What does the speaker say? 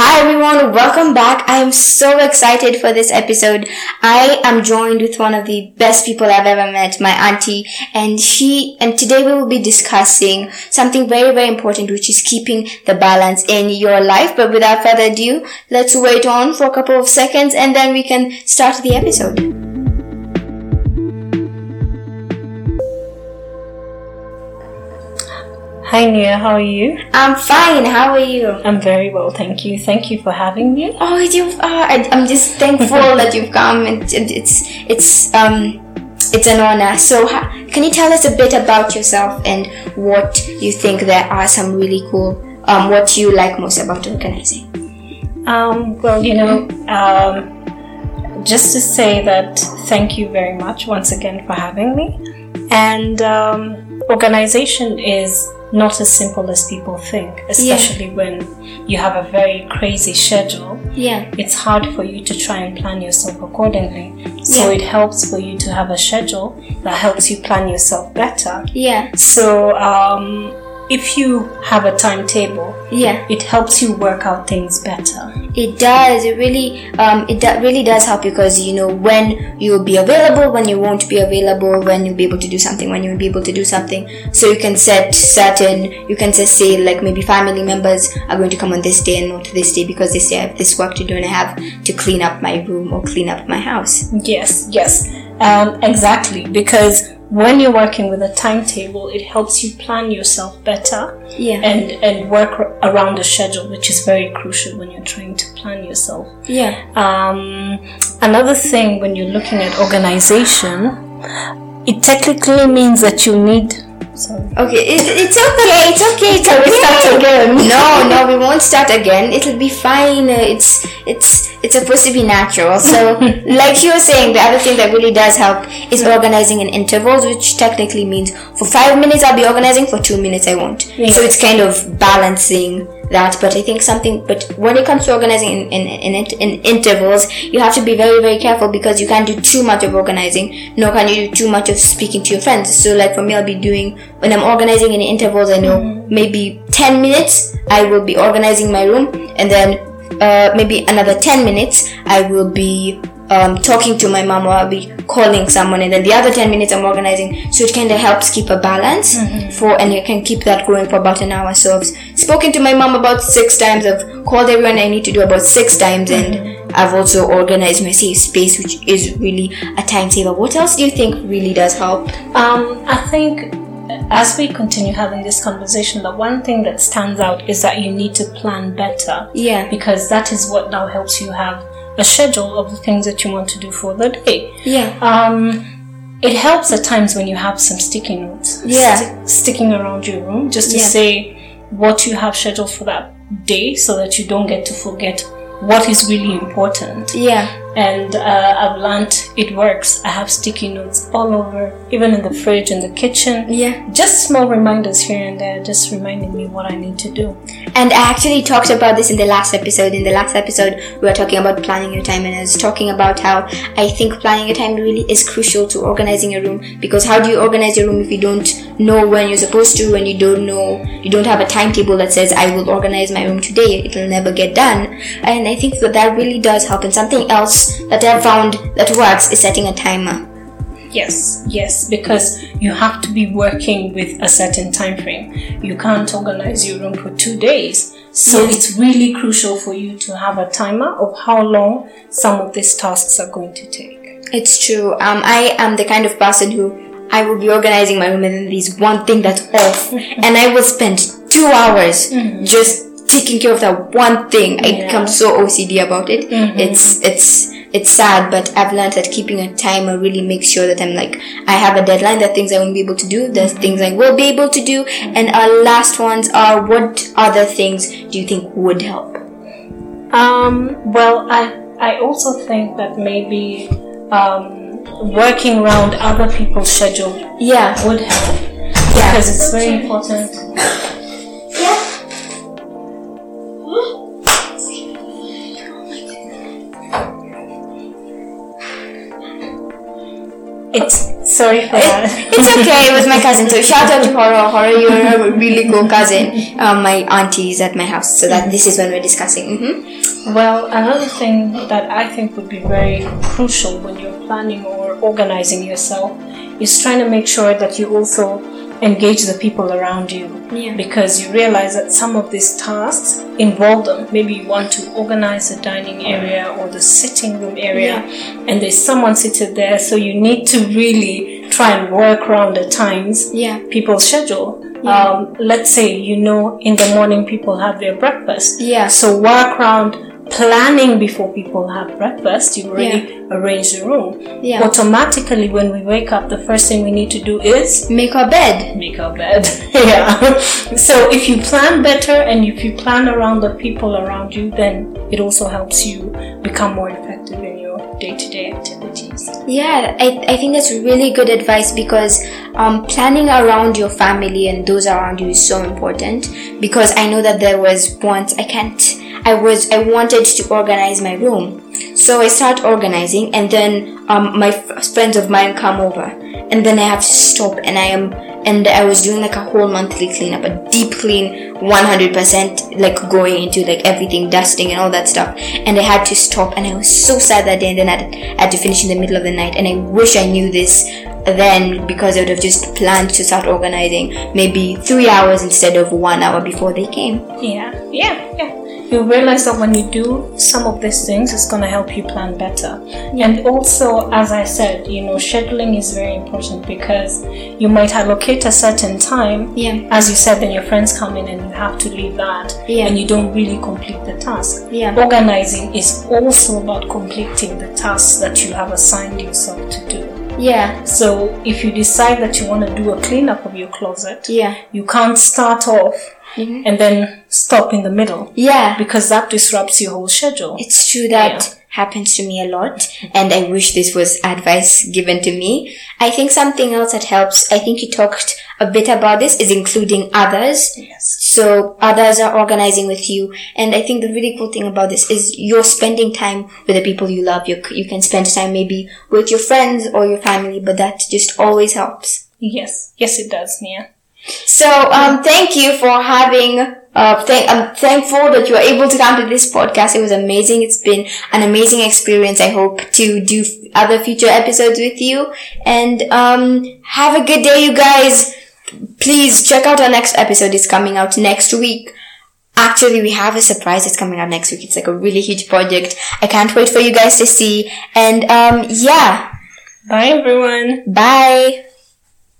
Hi everyone, welcome back. I am so excited for this episode. I am joined with one of the best people I've ever met, my auntie, and she, and today we will be discussing something very, very important, which is keeping the balance in your life. But without further ado, let's wait on for a couple of seconds and then we can start the episode. Hi Nia, how are you? I'm fine. How are you? I'm very well, thank you. Thank you for having me. Oh, you are. I, I'm just thankful that you've come. And it, it's it's um it's an honor. So, ha- can you tell us a bit about yourself and what you think there are some really cool um what you like most about organizing? Um, well, you know, um, just to say that thank you very much once again for having me. And um, organization is not as simple as people think, especially when you have a very crazy schedule. Yeah. It's hard for you to try and plan yourself accordingly. So Yeah. it helps for you to have a schedule that helps you plan yourself better. Yeah. So um, if you have a timetable, Yeah. it helps you work out things better. It does. It really, um, it do- really does help because you know when you'll be available, when you won't be available, when you'll be able to do something, when you'll be able to do something. So you can set certain, you can just say like maybe family members are going to come on this day and not this day because this day I have this work to do and I have to clean up my room or clean up my house. Yes, yes, um, exactly. Because when you're working with a timetable, it helps you plan yourself better Yeah. and and work r- around a schedule, which is very crucial when you're trying to plan yourself. Yeah. Um, another thing when you're looking at organization, it technically means that you need. Sorry. Okay, it, it's okay, it's okay, it's okay. start again? No, no, we won't start again. It'll be fine. Uh, It's it's it's supposed to be natural. So, like you were saying, the other thing that really does help is organizing in intervals, which technically means for five minutes I'll be organizing, for two minutes I won't. So it's kind of balancing that. But I think something. But when it comes to organizing in in, in, in intervals, you have to be very very careful because you can't do too much of organizing, nor can you do too much of speaking to your friends. So, like for me, I'll be doing when I'm organizing in intervals. I know maybe ten minutes I will be organizing my room, and then uh, maybe another 10 minutes I will be um, talking to my mom or I'll be calling someone and then the other 10 minutes I'm organizing. So it kind of helps keep a balance for and you can keep that going for about an hour. So I've spoken to my mom about six times. I've called everyone I need to do about six times and I've also organized my safe space which is really a time saver what else do you think really does help? Um, I think as we continue having this conversation, the one thing that stands out is that you need to plan better. Yeah. Because that is what now helps you have a schedule of the things that you want to do for the day. yeah Um, it helps at times when you have some sticky notes Yeah. sti- sticking around your room just to Yeah. say what you have scheduled for that day so that you don't get to forget what is really important yeah and uh, I've learned it works. I have sticky notes all over, even in the fridge, in the kitchen. Yeah. Just small reminders here and there, just reminding me what I need to do. And I actually talked about this in the last episode. In the last episode, we were talking about planning your time, and I was talking about how I think planning your time really is crucial to organizing your room. Because how do you organize your room if you don't know when you're supposed to, and you don't know, you don't have a timetable that says, I will organize my room today? It'll never get done. And I think that that really does help. And something else that I've found that works is setting a timer. Yes, yes, because you have to be working with a certain time frame. You can't organize your room for two days. So Yes. it's really crucial for you to have a timer of how long some of these tasks are going to take. It's true. Um, I am the kind of person who I will be organizing my room and then there's one thing that's off, and I will spend two hours just taking care of that one thing. I Yeah. become so OCD about it. It's it's it's sad, but I've learned that keeping a timer really makes sure that I'm like I have a deadline. There are things I won't be able to do. There's things I will be able to do. And our last ones are what other things do you think would help? Um, well, I I also think that maybe um, working around other people's schedule Yeah. would help yeah. because it's very important. It's Sorry for that. It's okay. It was my cousin. So shout out to Horror. Horror, you're a really cool cousin. Um, my auntie is at my house, so that this is when we're discussing. hmm Well, another thing that I think would be very crucial when you're planning or organizing yourself is trying to make sure that you also engage the people around you. Yeah. Because you realize that some of these tasks involve them. Maybe you want to organize the dining area or the sitting room area, and there's someone seated there, so you need to really try and work around the times Yeah. people's schedule. Um, let's say you know in the morning people have their breakfast. Yeah. So work around planning before people have breakfast. You already arrange the room. Yeah. Automatically, when we wake up, the first thing we need to do is Make our bed. make our bed. yeah. So if you plan better and if you plan around the people around you, then it also helps you become more effective in your day-to-day activities. Yeah, I, I think that's really good advice because um, planning around your family and those around you is so important. Because I know that there was once I can't, I was, I wanted to organize my room. So I start organizing and then um, my f- friends of mine come over and then I have to stop and I am, and I was doing like a whole monthly cleanup, a deep clean, 100% like going into like everything, dusting and all that stuff. And I had to stop and I was so sad that day and then I had, I had to finish in the middle of the night. And I wish I knew this then because I would have just planned to start organizing maybe three hours instead of one hour before they came. Yeah, yeah, yeah. You realize that when you do some of these things, it's going to help you plan better. And also, as I said, you know, scheduling is very important because you might allocate a certain time. Yeah. As you said, then your friends come in and you have to leave that. Yeah. And you don't really complete the task. Yeah. Organizing is also about completing the tasks that you have assigned yourself to do. Yeah. So if you decide that you want to do a cleanup of your closet, Yeah. you can't start off mm-hmm. and then stop in the middle Yeah. because that disrupts your whole schedule. It's true that happens to me a lot, and I wish this was advice given to me. I think something else that helps, I think you talked a bit about this, is including others. Yes. So others are organizing with you, and I think the really cool thing about this is you're spending time with the people you love. You you can spend time maybe with your friends or your family, but that just always helps. Yes. Yes, it does, Nia. So, um, thank you for having, uh, thank, I'm thankful that you were able to come to this podcast. It was amazing. It's been an amazing experience. I hope to do f- other future episodes with you and, um, have a good day, you guys. Please check out our next episode. It's coming out next week. Actually, we have a surprise that's coming out next week. It's like a really huge project. I can't wait for you guys to see. And, um, yeah. Bye, everyone. Bye.